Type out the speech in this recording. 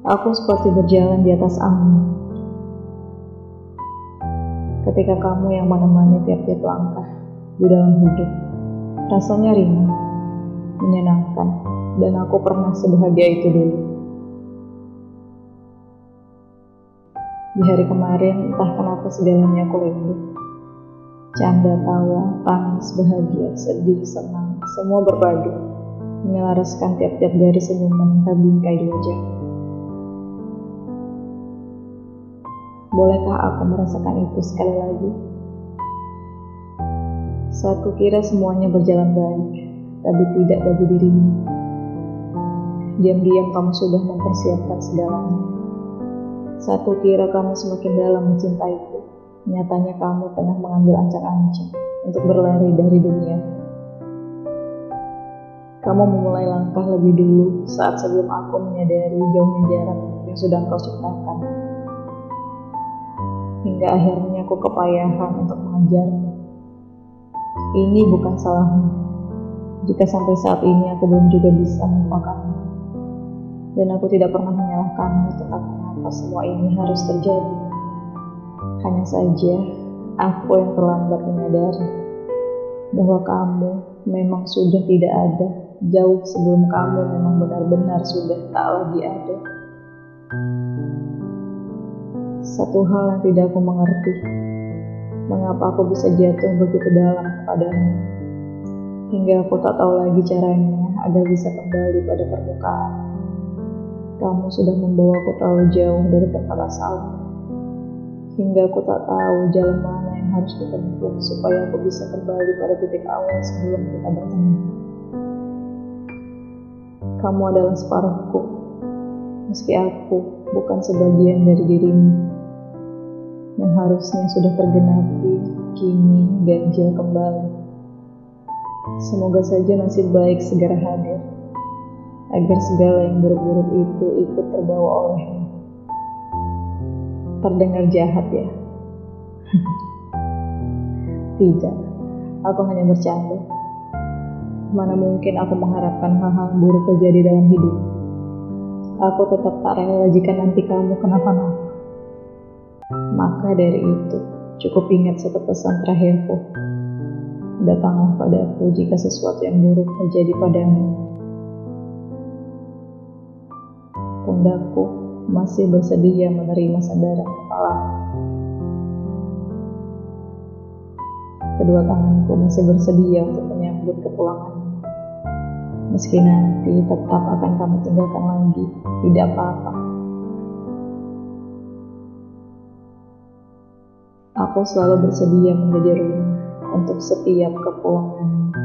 Aku seperti berjalan di atas angin. Ketika kamu yang menemani tiap-tiap langkah di dalam hidup, rasanya ringan, menyenangkan, dan aku pernah sebahagia itu dulu. Di hari kemarin, entah kenapa segalanya aku rindu. Canda, tawa, tangis, bahagia, sedih, senang, semua berpadu, menyelaraskan tiap-tiap garis senyuman yang bingkai di wajah. Bolehkah aku merasakan itu sekali lagi? Saat kukira semuanya berjalan baik, tapi tidak bagi dirimu. Diam-diam kamu sudah mempersiapkan segalanya satu kira kamu semakin dalam mencintaiku, nyatanya kamu tengah mengambil ancang-ancang untuk berlari dari dunia. Kamu memulai langkah lebih dulu saat sebelum aku menyadari jauhnya jarak yang sudah kau ciptakan. Hingga akhirnya aku kepayahan untuk mengejarmu. Ini bukan salahmu. Jika sampai saat ini aku belum juga bisa melupakanmu. Dan aku tidak pernah menyalahkanmu tentang mengapa semua ini harus terjadi. Hanya saja, aku yang terlambat menyadari bahwa kamu memang sudah tidak ada jauh sebelum kamu memang benar-benar sudah tak lagi ada. Satu hal yang tidak aku mengerti, mengapa aku bisa jatuh begitu dalam kepadamu, hingga aku tak tahu lagi caranya agar bisa kembali pada permukaan. Kamu sudah membawaku terlalu jauh dari tempat asal. Hingga aku tak tahu jalan mana yang harus kutempuh supaya aku bisa kembali pada titik awal sebelum kita bertemu. Kamu adalah separuhku, meski aku bukan sebagian dari dirimu. Yang harusnya sudah tergenapi, kini ganjil kembali. Semoga saja nasib baik segera hadir agar segala yang buruk-buruk itu ikut terbawa olehmu. Terdengar jahat ya? Tidak, aku hanya bercanda. Mana mungkin aku mengharapkan hal-hal buruk terjadi dalam hidup. Aku tetap tak rela jika nanti kamu kenapa-napa. Maka dari itu, cukup ingat satu pesan terakhirku. Datanglah padaku jika sesuatu yang buruk terjadi padamu pundakku masih bersedia menerima sandaran kepala. Kedua tanganku masih bersedia untuk menyambut kepulanganmu. Meski nanti tetap akan kamu tinggalkan lagi, tidak apa-apa. Aku selalu bersedia menjadi rumah untuk setiap kepulanganmu.